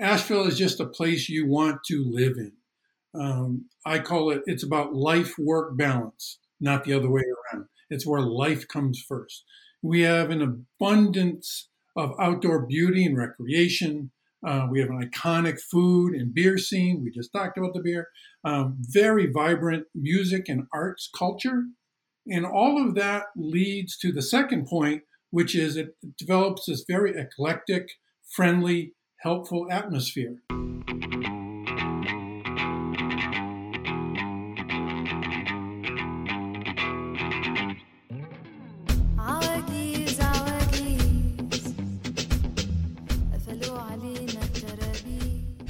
Asheville is just a place you want to live in. Um, I call it, it's about life work balance, not the other way around. It's where life comes first. We have an abundance of outdoor beauty and recreation. Uh, we have an iconic food and beer scene. We just talked about the beer. Um, very vibrant music and arts culture. And all of that leads to the second point, which is it develops this very eclectic, friendly, helpful atmosphere.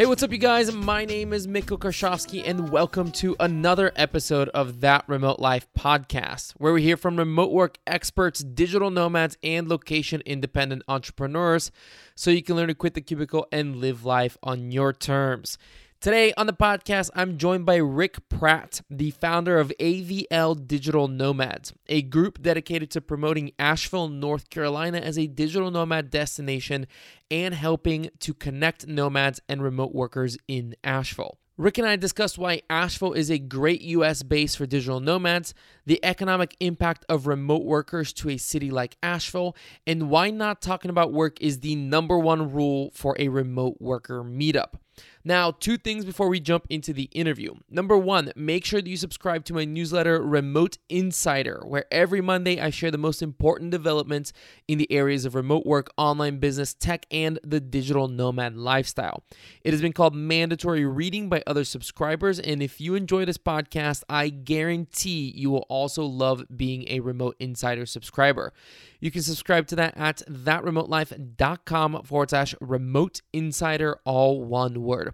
Hey, what's up, you guys? My name is Mitko Karshovski, and welcome to another episode of That Remote Life podcast, where we hear from remote work experts, digital nomads, and location independent entrepreneurs so you can learn to quit the cubicle and live life on your terms. Today on the podcast, I'm joined by Ric Pratte, the founder of AVL Digital Nomads, a group dedicated to promoting Asheville, North Carolina as a digital nomad destination and helping to connect nomads and remote workers in Asheville. Rick and I discussed why Asheville is a great US base for digital nomads, the economic impact of remote workers to a city like Asheville, and why not talking about work is the number one rule for a remote worker meetup. Now, two things before we jump into the interview. Number one, make sure that you subscribe to my newsletter, Remote Insider, where every Monday I share the most important developments in the areas of remote work, online business, tech, and the digital nomad lifestyle. It has been called mandatory reading by other subscribers, and if you enjoy this podcast, I guarantee you will also love being a Remote Insider subscriber. You can subscribe to that at thatremotelife.com forward slash remote insider, all one word.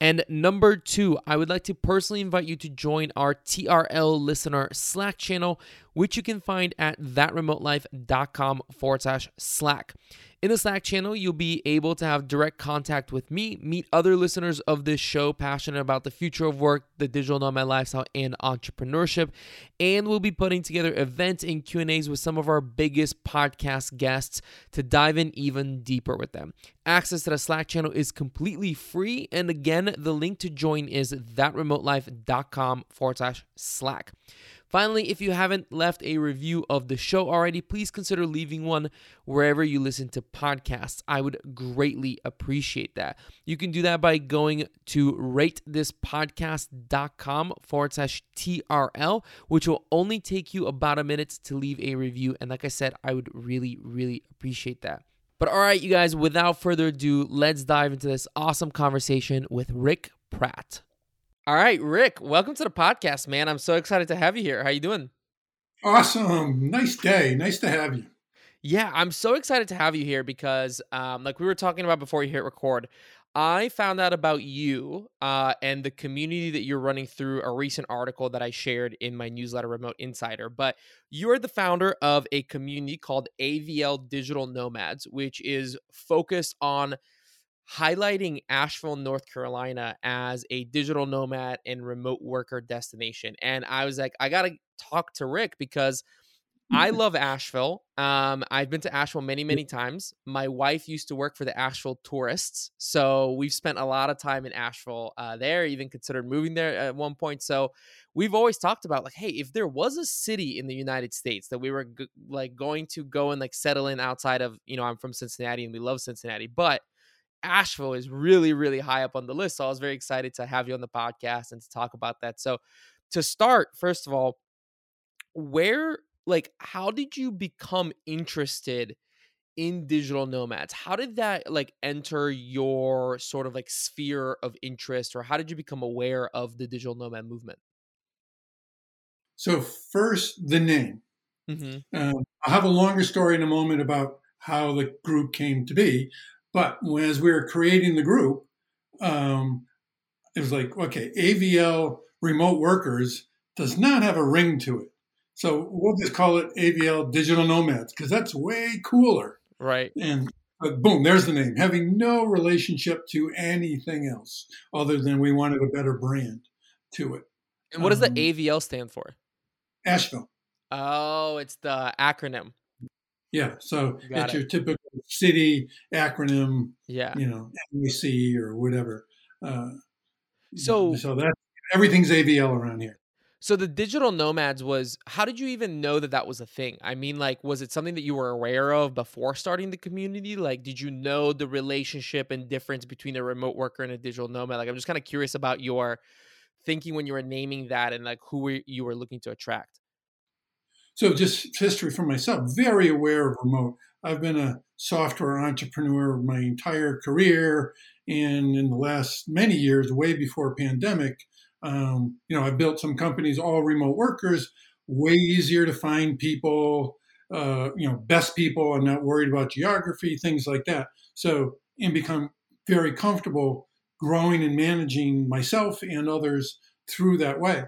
And number two, I would like to personally invite you to join our TRL listener Slack channel, which you can find at thatremotelife.com forward slash Slack. In the Slack channel, you'll be able to have direct contact with me, meet other listeners of this show passionate about the future of work, the digital nomad lifestyle, and entrepreneurship. And we'll be putting together events and Q&As with some of our biggest podcast guests to dive in even deeper with them. Access to the Slack channel is completely free. And again, the link to join is thatremotelife.com forward slash Slack. Finally, if you haven't left a review of the show already, please consider leaving one wherever you listen to podcasts. I would greatly appreciate that. You can do that by going to ratethispodcast.com forward slash TRL, which will only take you about a minute to leave a review. And like I said, I would really, really appreciate that. But all right, you guys, without further ado, let's dive into this awesome conversation with Ric Pratte. All right, Ric, welcome to the podcast, man. I'm so excited to have you here. How you doing? Awesome. Nice day. Nice to have you. Yeah, I'm so excited to have you here because, um, like we were talking about before you hit record, I found out about you uh, and the community that you're running through a recent article that I shared in my newsletter, Remote Insider. But you're the founder of a community called AVL Digital Nomads, which is focused on highlighting Asheville, North Carolina as a digital nomad and remote worker destination. And I was like, I got to talk to Ric because I love Asheville. Um, I've been to Asheville many, many times. My wife used to work for the Asheville Tourists. So we've spent a lot of time in Asheville uh, there, even considered moving there at one point. So we've always talked about like, hey, if there was a city in the United States that we were g- like going to go and like settle in outside of, you know, I'm from Cincinnati and we love Cincinnati, but Asheville is really, really high up on the list. So I was very excited to have you on the podcast and to talk about that. So to start, first of all, where, like, how did you become interested in digital nomads? How did that like enter your sort of like sphere of interest, or how did you become aware of the digital nomad movement? So first, the name. Mm-hmm. Um, I'll have a longer story in a moment about how the group came to be, but as we were creating the group, um, it was like, okay, AVL remote workers does not have a ring to it. So we'll just call it AVL digital nomads because that's way cooler. Right. And boom, there's the name, having no relationship to anything else other than we wanted a better brand to it. And what does um, the AVL stand for? Asheville. Oh, it's the acronym. Yeah. So it's it. your typical city acronym, Yeah. you know, NYC or whatever. Uh, So- so that everything's AVL around here. So the digital nomads was how did you even know that that was a thing? I mean like was it something that you were aware of before starting the community? Like did you know the relationship and difference between a remote worker and a digital nomad? Like I'm just kind of curious about your thinking when you were naming that and like who were, you were looking to attract. So just history for myself, very aware of remote. I've been a software entrepreneur my entire career. And in the last many years, way before pandemic, um, you know, I built some companies, all remote workers, way easier to find people, uh, you know, best people. I'm not worried about geography, things like that. So, and become very comfortable growing and managing myself and others through that way.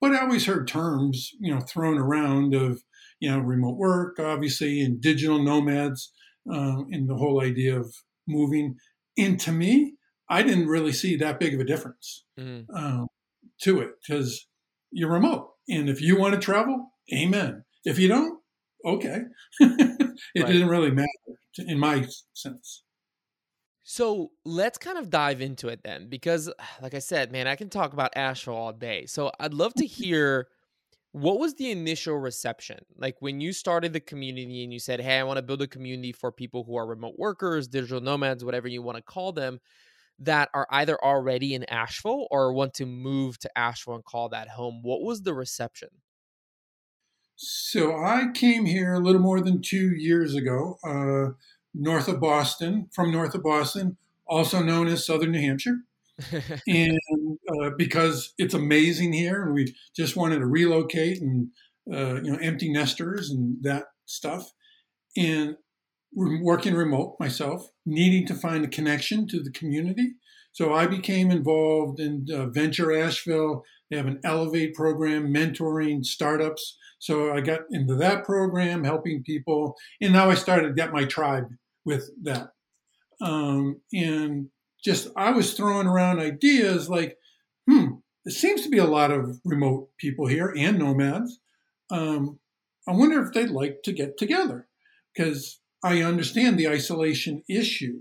But I always heard terms, you know, thrown around of, you know, remote work, obviously, and digital nomads, um, and the whole idea of moving. And to me, I didn't really see that big of a difference Mhm. um, to it because you're remote. And if you want to travel, amen. If you don't, okay. it Right. didn't really matter to, in my sense. So let's kind of dive into it then, because like I said, man, I can talk about Asheville all day. So I'd love to hear what was the initial reception? Like when you started the community and you said, Hey, I want to build a community for people who are remote workers, digital nomads, whatever you want to call them, that are either already in Asheville or want to move to Asheville and call that home. What was the reception? So I came here a little more than two years ago, uh, north of Boston, from north of Boston, also known as Southern New Hampshire. and uh, because it's amazing here, and we just wanted to relocate and uh, you know empty nesters and that stuff, and working remote myself, needing to find a connection to the community. So I became involved in uh, Venture Asheville. They have an Elevate program, mentoring startups. So I got into that program, helping people, and now I started to get my tribe with that. Um, and just I was throwing around ideas like, hmm, there seems to be a lot of remote people here and nomads. Um, I wonder if they'd like to get together because I understand the isolation issue,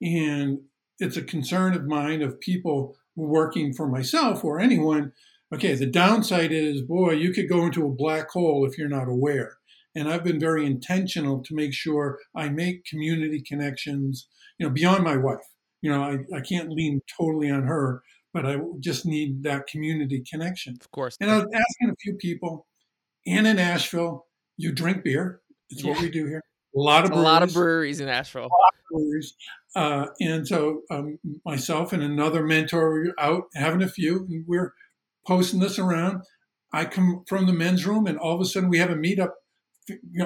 and it's a concern of mine of people working for myself or anyone. Okay, the downside is, boy, you could go into a black hole if you're not aware. And I've been very intentional to make sure I make community connections, you know, beyond my wife. You know, I, I can't lean totally on her, but I just need that community connection. of course. And I was asking a few people, and in Asheville, you drink beer. It's what we do here. A lot of breweries. a lot of breweries in Asheville. breweries. Uh, and so um, myself and another mentor were out having a few, and we're posting this around. I come from the men's room, and all of a sudden we have a meetup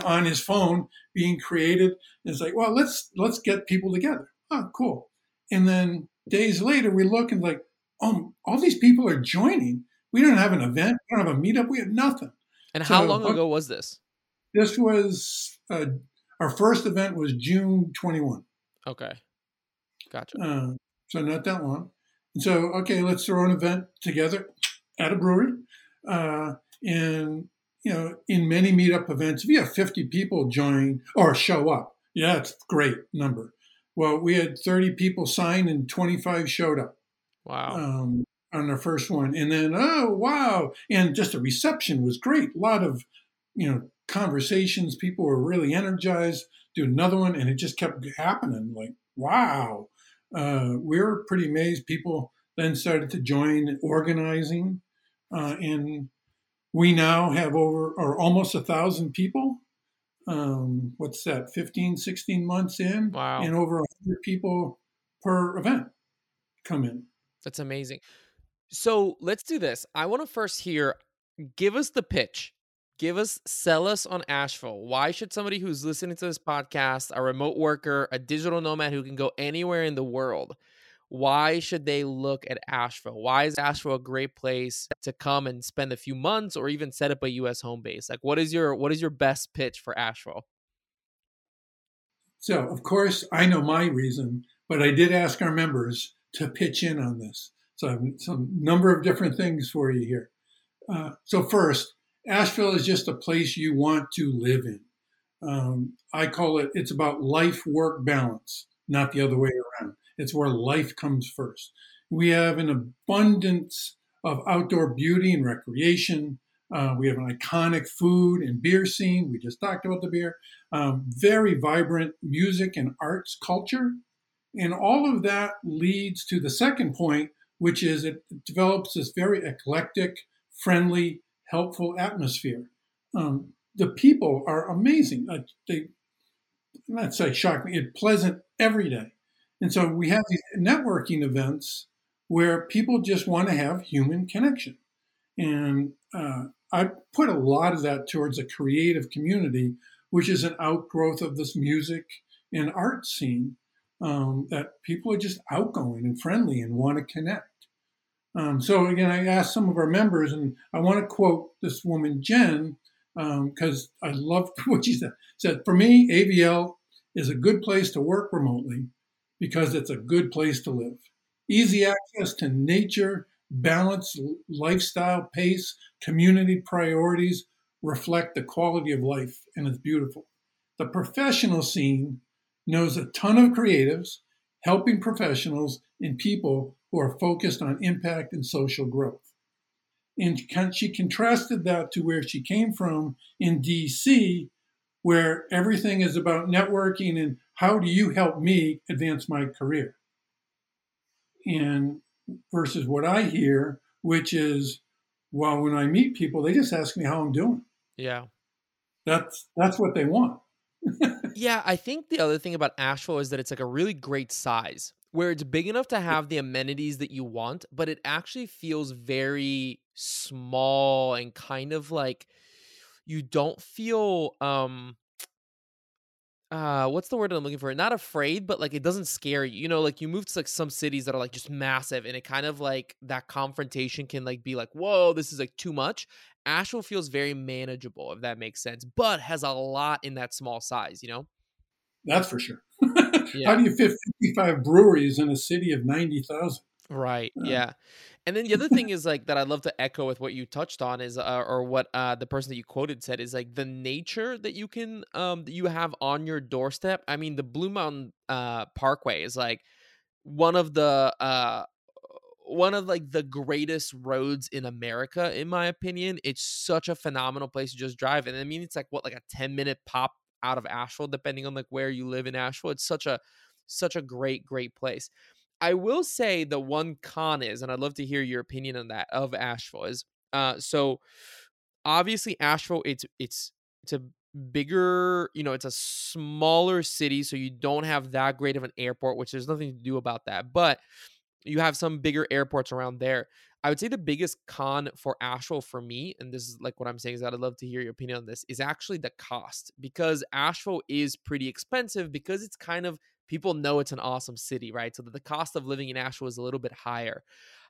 on his phone being created. And it's like, well, let's let's get people together. Oh, cool. And then days later, we look and like, oh, all these people are joining. We don't have an event. We don't have a meetup. We have nothing. And how long ago was this? This was uh, our first event was June 21. Okay. Gotcha. Uh, so not that long. And so, okay, let's throw an event together at a brewery. Uh, and, you know, in many meetup events, if you have 50 people join or show up, yeah, it's a great number. Well, we had 30 people sign and 25 showed up Wow. um, on our first one. And then, oh, wow. And just the reception was great. A lot of, you know, conversations. People were really energized. Do another one. And it just kept happening. Like, wow. Uh, we were pretty amazed. People then started to join organizing. Uh, and we now have over or almost a thousand people. Um, what's that, 15, 16 months in? Wow. And over 100 people per event come in. That's amazing. So let's do this. I want to first hear give us the pitch. Give us, sell us on Asheville. Why should somebody who's listening to this podcast, a remote worker, a digital nomad who can go anywhere in the world, why should they look at Asheville? Why is Asheville a great place to come and spend a few months or even set up a US home base? Like what is your what is your best pitch for Asheville? So, of course, I know my reason, but I did ask our members to pitch in on this. So, I have some number of different things for you here. Uh, so, first, Asheville is just a place you want to live in. Um, I call it, it's about life work balance, not the other way around. It's where life comes first. We have an abundance of outdoor beauty and recreation. Uh, we have an iconic food and beer scene. We just talked about the beer. Um, very vibrant music and arts culture. And all of that leads to the second point, which is it develops this very eclectic, friendly, helpful atmosphere. Um, the people are amazing. Uh, they, not say shock me, it's pleasant every day. And so we have these networking events where people just want to have human connection. And uh, I put a lot of that towards a creative community, which is an outgrowth of this music and art scene. Um, that people are just outgoing and friendly and want to connect. Um, so again, I asked some of our members, and I want to quote this woman Jen because um, I loved what she said. Said for me, AVL is a good place to work remotely because it's a good place to live. Easy access to nature, balanced lifestyle, pace, community priorities reflect the quality of life, and it's beautiful. The professional scene knows a ton of creatives, helping professionals and people who are focused on impact and social growth. And she contrasted that to where she came from in DC, where everything is about networking and how do you help me advance my career? And versus what I hear, which is, well, when I meet people, they just ask me how I'm doing. Yeah. That's that's what they want yeah, I think the other thing about Asheville is that it's like a really great size where it's big enough to have the amenities that you want, but it actually feels very small and kind of like you don't feel um uh what's the word I'm looking for? Not afraid, but like it doesn't scare you. You know, like you move to like some cities that are like just massive and it kind of like that confrontation can like be like, whoa, this is like too much. Asheville feels very manageable, if that makes sense, but has a lot in that small size, you know? That's for sure. yeah. How do you fit 55 breweries in a city of 90,000? Right. Yeah. yeah. And then the other thing is like that I'd love to echo with what you touched on is uh, or what uh, the person that you quoted said is like the nature that you can um that you have on your doorstep. I mean, the Blue Mountain uh Parkway is like one of the uh one of like the greatest roads in America, in my opinion. It's such a phenomenal place to just drive. And I mean, it's like what, like a 10 minute pop out of Asheville, depending on like where you live in Asheville. It's such a, such a great, great place. I will say the one con is, and I'd love to hear your opinion on that of Asheville is, uh, so obviously Asheville, it's, it's, it's a bigger, you know, it's a smaller city. So you don't have that great of an airport, which there's nothing to do about that. But you have some bigger airports around there. I would say the biggest con for Asheville for me, and this is like what I'm saying is that I'd love to hear your opinion on this, is actually the cost because Asheville is pretty expensive because it's kind of people know it's an awesome city, right? So the cost of living in Asheville is a little bit higher.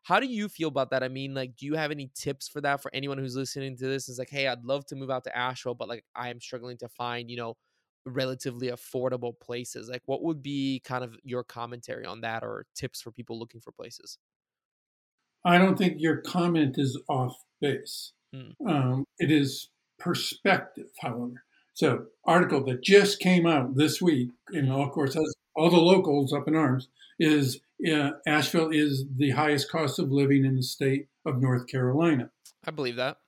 How do you feel about that? I mean, like, do you have any tips for that for anyone who's listening to this? Is like, hey, I'd love to move out to Asheville, but like I am struggling to find, you know, relatively affordable places like what would be kind of your commentary on that or tips for people looking for places i don't think your comment is off base mm. um, it is perspective however so article that just came out this week and of course has all the locals up in arms is uh, asheville is the highest cost of living in the state of north carolina i believe that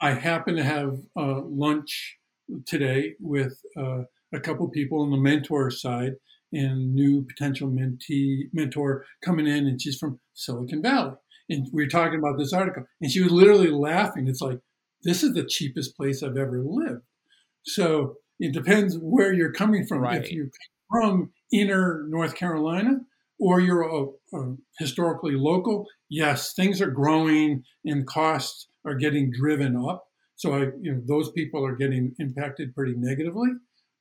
i happen to have uh, lunch today with uh, a couple people on the mentor side and new potential mentee mentor coming in, and she's from Silicon Valley. And we were talking about this article, and she was literally laughing. It's like, this is the cheapest place I've ever lived. So it depends where you're coming from. Right. If you're from inner North Carolina or you're a, a historically local, yes, things are growing and costs are getting driven up. So I, you know, those people are getting impacted pretty negatively.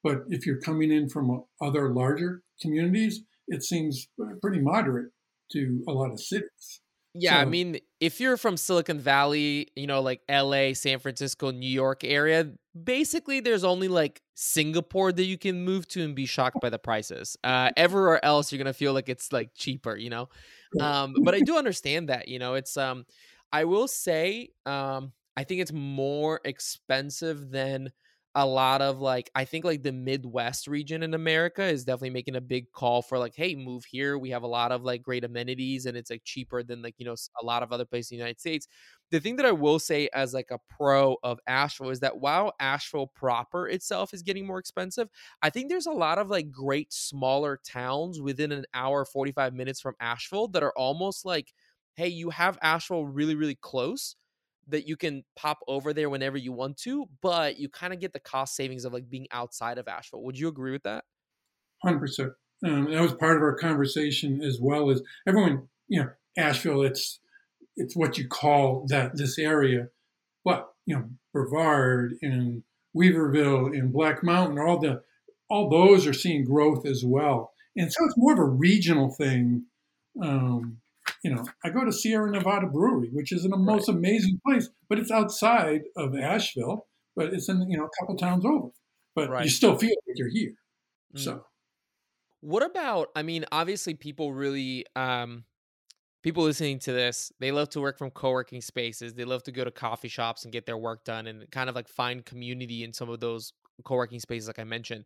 But if you're coming in from uh, other larger communities, it seems uh, pretty moderate to a lot of cities. Yeah, so, I mean, if you're from Silicon Valley, you know, like LA, San Francisco, New York area, basically there's only like Singapore that you can move to and be shocked by the prices. Uh, everywhere else, you're gonna feel like it's like cheaper, you know. Um, but I do understand that, you know, it's um, I will say, um, I think it's more expensive than a lot of like I think like the Midwest region in America is definitely making a big call for like, hey, move here. We have a lot of like great amenities and it's like cheaper than like, you know, a lot of other places in the United States. The thing that I will say as like a pro of Asheville is that while Asheville proper itself is getting more expensive, I think there's a lot of like great smaller towns within an hour, 45 minutes from Asheville that are almost like, hey, you have Asheville really, really close that you can pop over there whenever you want to, but you kind of get the cost savings of like being outside of Asheville. Would you agree with that? Hundred percent. Um, that was part of our conversation as well as everyone. You know, Asheville. It's it's what you call that this area, but you know, Brevard and Weaverville and Black Mountain, all the all those are seeing growth as well. And so it's more of a regional thing. Um, you know, I go to Sierra Nevada Brewery, which is the most amazing place, but it's outside of Asheville, but it's in, you know, a couple towns over. But right. you still feel like you're here. Mm. So what about I mean, obviously people really um people listening to this, they love to work from co-working spaces. They love to go to coffee shops and get their work done and kind of like find community in some of those co-working spaces like I mentioned.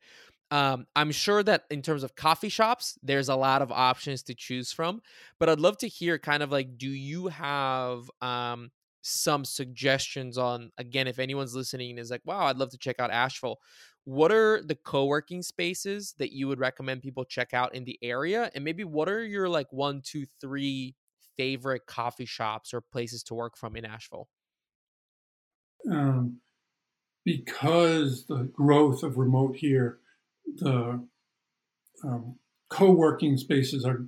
Um, I'm sure that in terms of coffee shops, there's a lot of options to choose from. But I'd love to hear kind of like, do you have um, some suggestions on, again, if anyone's listening is like, wow, I'd love to check out Asheville. What are the co working spaces that you would recommend people check out in the area? And maybe what are your like one, two, three favorite coffee shops or places to work from in Asheville? Um, because the growth of remote here, the um, co-working spaces are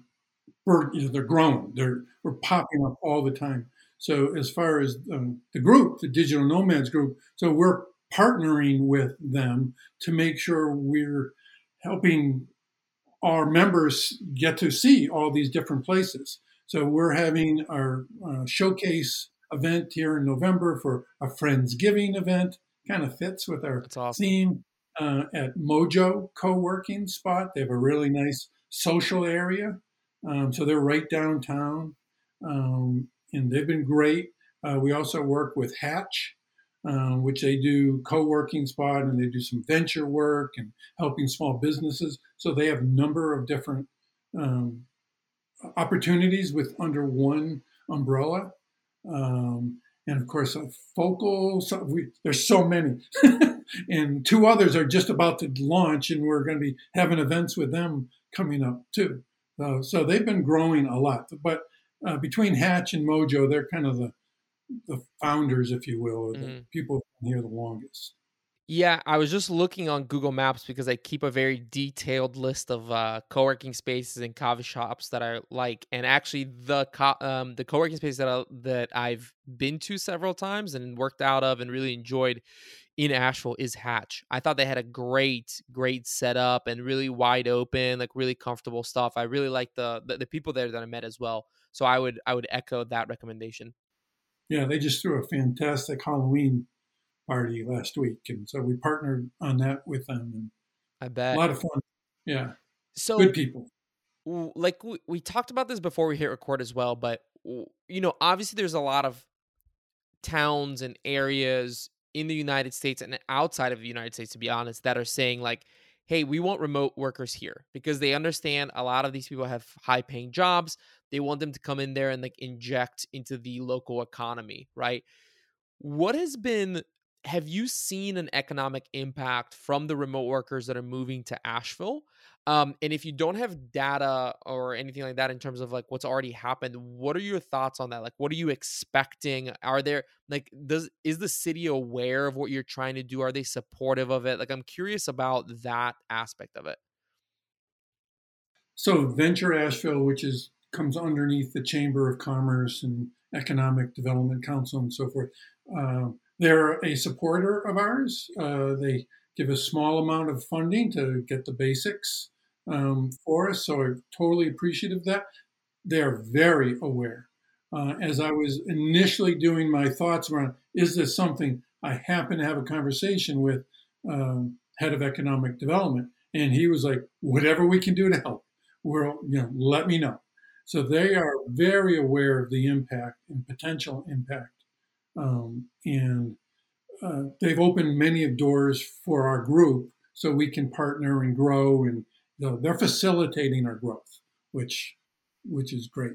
they're growing. They're we're popping up all the time. So as far as um, the group, the Digital Nomads group, so we're partnering with them to make sure we're helping our members get to see all these different places. So we're having our uh, showcase event here in November for a Friendsgiving event. Kind of fits with our awesome. theme uh, at Mojo co-working spot. They have a really nice social area, um, so they're right downtown, um, and they've been great. Uh, we also work with Hatch, um, which they do co-working spot, and they do some venture work and helping small businesses. So they have a number of different um, opportunities with under one umbrella. Um, and of course, a focal. So we, there's so many. and two others are just about to launch, and we're going to be having events with them coming up too. Uh, so they've been growing a lot. But uh, between Hatch and Mojo, they're kind of the the founders, if you will, or the mm-hmm. people here the longest. Yeah, I was just looking on Google Maps because I keep a very detailed list of uh, co-working spaces and coffee shops that I like, and actually the co- um, the co-working space that I, that I've been to several times and worked out of and really enjoyed in Asheville is Hatch. I thought they had a great, great setup and really wide open, like really comfortable stuff. I really like the, the the people there that I met as well. So I would I would echo that recommendation. Yeah, they just threw a fantastic Halloween party last week, and so we partnered on that with them. And I bet a lot of fun. Yeah, so good people. Like we, we talked about this before we hit record as well, but you know, obviously there's a lot of towns and areas in the United States and outside of the United States, to be honest, that are saying like, hey, we want remote workers here because they understand a lot of these people have high paying jobs. They want them to come in there and like inject into the local economy, right? What has been have you seen an economic impact from the remote workers that are moving to Asheville? Um, and if you don't have data or anything like that in terms of like what's already happened, what are your thoughts on that? Like, what are you expecting? Are there like does is the city aware of what you're trying to do? Are they supportive of it? Like, I'm curious about that aspect of it. So, Venture Asheville, which is comes underneath the Chamber of Commerce and Economic Development Council and so forth. Uh, they're a supporter of ours. Uh, they give a small amount of funding to get the basics um, for us, so I'm totally appreciative of that. They're very aware. Uh, as I was initially doing my thoughts around, is this something I happen to have a conversation with um, head of economic development, and he was like, "Whatever we can do to help, we're you know, let me know." So they are very aware of the impact and potential impact um, and uh, they've opened many of doors for our group so we can partner and grow and they're facilitating our growth which which is great.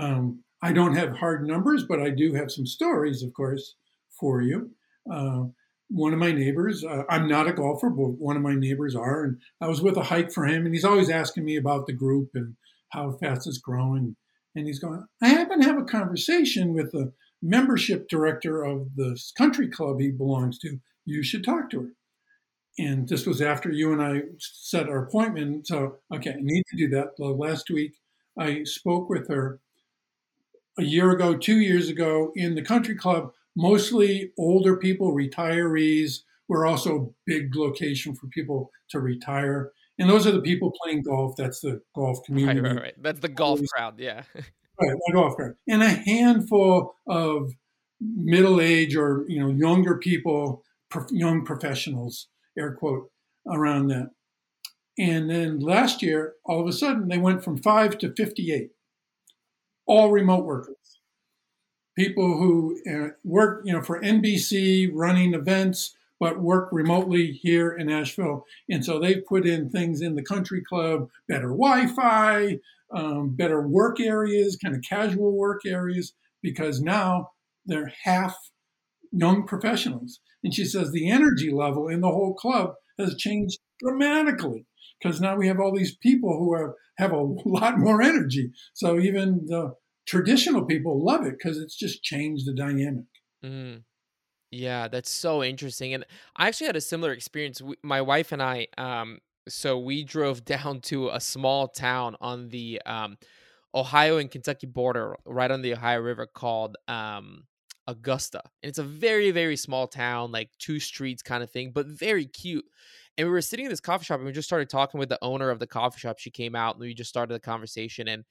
Um, i don't have hard numbers but i do have some stories of course for you. Uh, one of my neighbors uh, i'm not a golfer but one of my neighbors are and i was with a hike for him and he's always asking me about the group and how fast it's growing. And he's going i happen to have a conversation with the membership director of the country club he belongs to. You should talk to her. And this was after you and I set our appointment. So, okay, I need to do that. Last week, I spoke with her a year ago, two years ago in the country club, mostly older people, retirees. We're also a big location for people to retire. And those are the people playing golf. That's the golf community. Right, right, right. That's the golf crowd. Yeah. Right, like golf and a handful of middle age or you know younger people, prof- young professionals, air quote, around that. And then last year, all of a sudden, they went from five to fifty-eight, all remote workers, people who uh, work, you know, for NBC, running events, but work remotely here in Asheville. And so they've put in things in the country club, better Wi-Fi, um, better work areas, kind of casual work areas, because now they're half young professionals. And she says the energy level in the whole club has changed dramatically because now we have all these people who are, have a lot more energy. So even the traditional people love it because it's just changed the dynamic. Mm. Yeah, that's so interesting. And I actually had a similar experience. My wife and I, um, so we drove down to a small town on the um, Ohio and Kentucky border, right on the Ohio River, called um, Augusta. And it's a very, very small town, like two streets kind of thing, but very cute. And we were sitting in this coffee shop and we just started talking with the owner of the coffee shop. She came out and we just started the conversation. And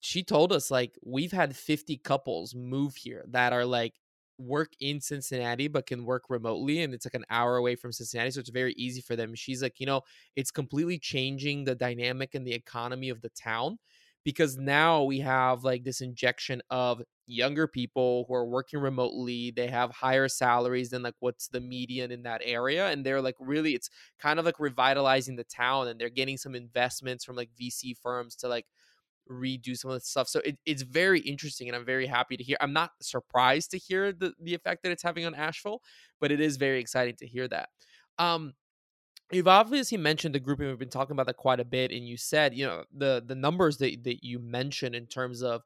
she told us, like, we've had 50 couples move here that are like work in Cincinnati but can work remotely and it's like an hour away from Cincinnati so it's very easy for them. She's like, you know, it's completely changing the dynamic and the economy of the town because now we have like this injection of younger people who are working remotely they have higher salaries than like what's the median in that area and they're like really it's kind of like revitalizing the town and they're getting some investments from like vc firms to like redo some of the stuff. So it, it's very interesting, and I'm very happy to hear. I'm not surprised to hear the the effect that it's having on Asheville, but it is very exciting to hear that. Um, you've obviously mentioned the grouping. We've been talking about that quite a bit, and you said you know the the numbers that that you mentioned in terms of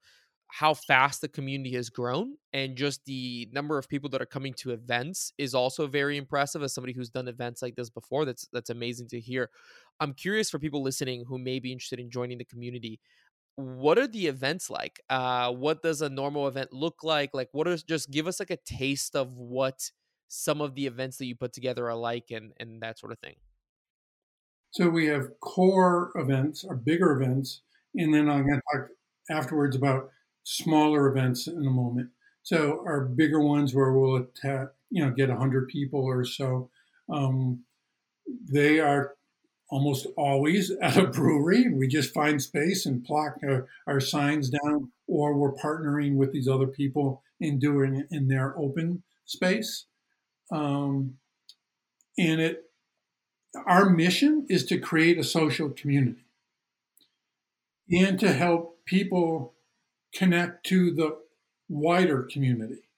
how fast the community has grown and just the number of people that are coming to events is also very impressive as somebody who's done events like this before that's that's amazing to hear i'm curious for people listening who may be interested in joining the community what are the events like? Uh, what does a normal event look like? Like, what is just give us like a taste of what some of the events that you put together are like, and and that sort of thing. So we have core events, or bigger events, and then I'm going to talk afterwards about smaller events in a moment. So our bigger ones where we'll attack, you know, get hundred people or so. Um, they are almost always at a brewery. We just find space and plop our, our, signs down, or we're partnering with these other people in doing it in their open space. Um, and it, our mission is to create a social community and to help people connect to the wider community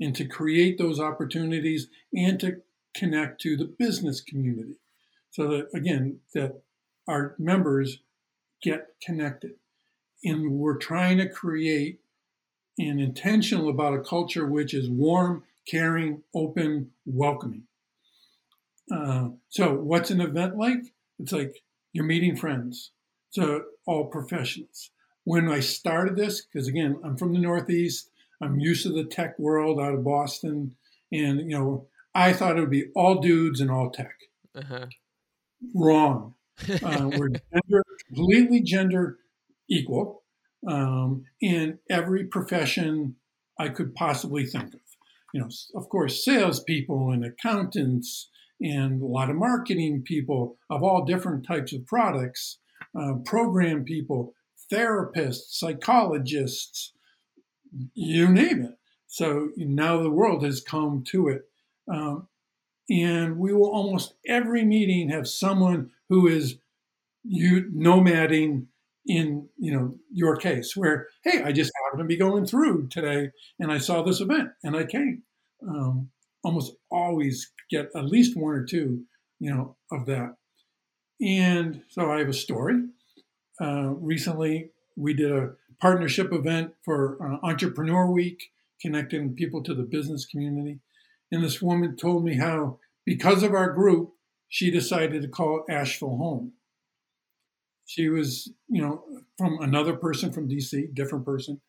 and to create those opportunities and to connect to the business community so that again that our members get connected. And we're trying to create an intentional about a culture which is warm caring open welcoming. Uh, so what's an event like? It's like you're meeting friends. So all professionals. When i started this because again i'm from the northeast. I'm used to the tech world out of boston. And you know i thought it would be all dudes and all tech. Uh-huh wrong. Uh, we're gender, completely gender equal um, in every profession I could possibly think of. You know, of course, salespeople and accountants and a lot of marketing people of all different types of products, uh, program people, therapists, psychologists, you name it. So now the world has come to it. Um, and we will almost every meeting have someone who is you nomading in you know your case where hey i just happened to be going through today and i saw this event and i came. Um, almost always get at least one or two you know of that. And so i have a story. Uh, recently we did a partnership event for uh, entrepreneur week connecting people to the business community. And this woman told me how because of our group she decided to call asheville home she was, you know, from another person from DC, different person.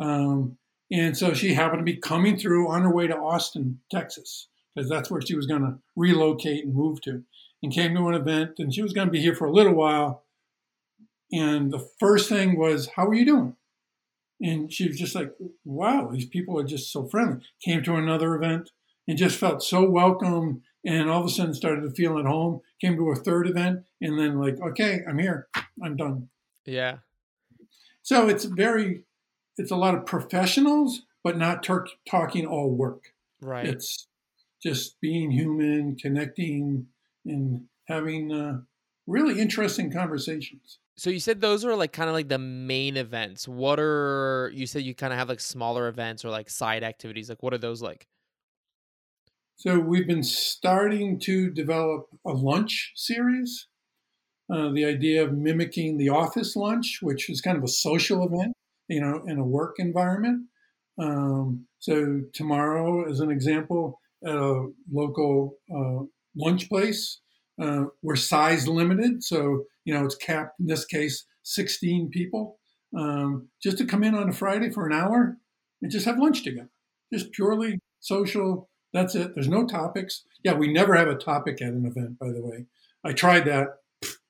Um, and so she happened to be coming through on her way to Austin, Texas, because that's where she was going to relocate and move to, and came to an event. And she was going to be here for a little while. And the first thing was, How are you doing? And she was just like, Wow, these people are just so friendly. Came to another event and just felt so welcome and all of a sudden started to feel at home came to a third event and then like okay i'm here. I'm done. Yeah. So it's very it's a lot of professionals but not ter- talking all work. Right. It's just being human connecting and having uh, really interesting conversations. So you said those are like kind of like the main events. What are you said you kind of have like smaller events or like side activities. Like what are those like so we've been starting to develop a lunch series. Uh, the idea of mimicking the office lunch, which is kind of a social event, you know, in a work environment. Um, so tomorrow, as an example, at a local uh, lunch place, uh, we're size limited, so you know it's capped. In this case, 16 people, um, just to come in on a Friday for an hour and just have lunch together, just purely social that's it. There's no topics. Yeah, we never have a topic at an event, by the way. I tried that.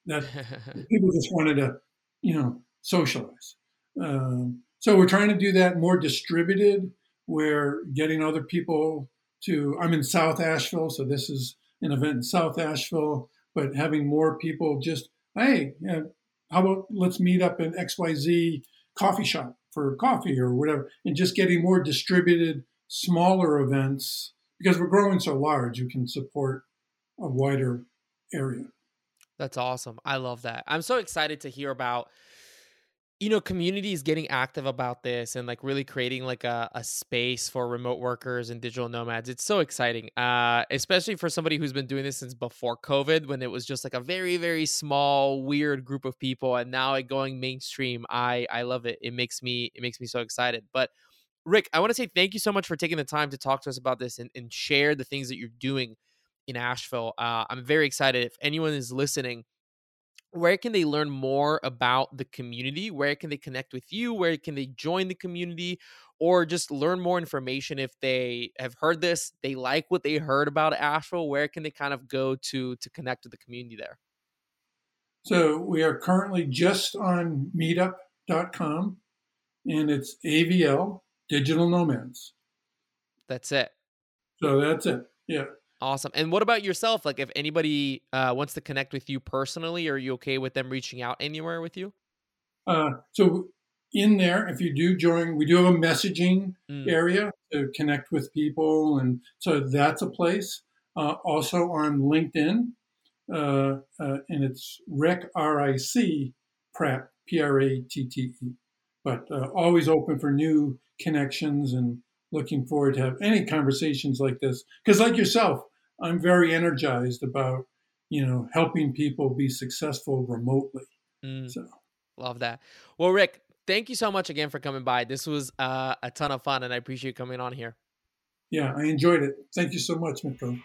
That people just wanted to, you know, socialize. Um, so we're trying to do that more distributed. We're getting other people to. I'm in South Asheville, so this is an event in South Asheville. But having more people just, hey, you know, how about let's meet up in X Y Z coffee shop for coffee or whatever, and just getting more distributed, smaller events because we're growing so large, you can support a wider area. That's awesome. I love that. I'm so excited to hear about you know communities getting active about this and like really creating like a, a space for remote workers and digital nomads it's so exciting uh especially for somebody who's been doing this since before covid when it was just like a very very small weird group of people and now it going mainstream i i love it it makes me it makes me so excited but Ric, I want to say thank you so much for taking the time to talk to us about this and, and share the things that you're doing in Asheville. Uh, I'm very excited. If anyone is listening, where can they learn more about the community? Where can they connect with you? Where can they join the community? Or just learn more information if they have heard this, they like what they heard about Asheville. Where can they kind of go to to connect with the community there? So we are currently just on meetup.com and it's AVL, digital nomads. That's it. So that's it. Yeah. Awesome. And what about yourself? Like, if anybody uh, wants to connect with you personally, are you okay with them reaching out anywhere with you? Uh, so in there, if you do join, we do have a messaging mm. area to connect with people, and so that's a place. Uh, also on LinkedIn, uh, uh and it's Ric R I C Pratte P R A T T E. But uh, always open for new connections and looking forward to have any conversations like this. Because, like yourself, I'm very energized about you know helping people be successful remotely. Mm, so love that. Well, Ric, thank you so much again for coming by. This was uh, a ton of fun, and I appreciate you coming on here. Yeah, I enjoyed it. Thank you so much, Mitko.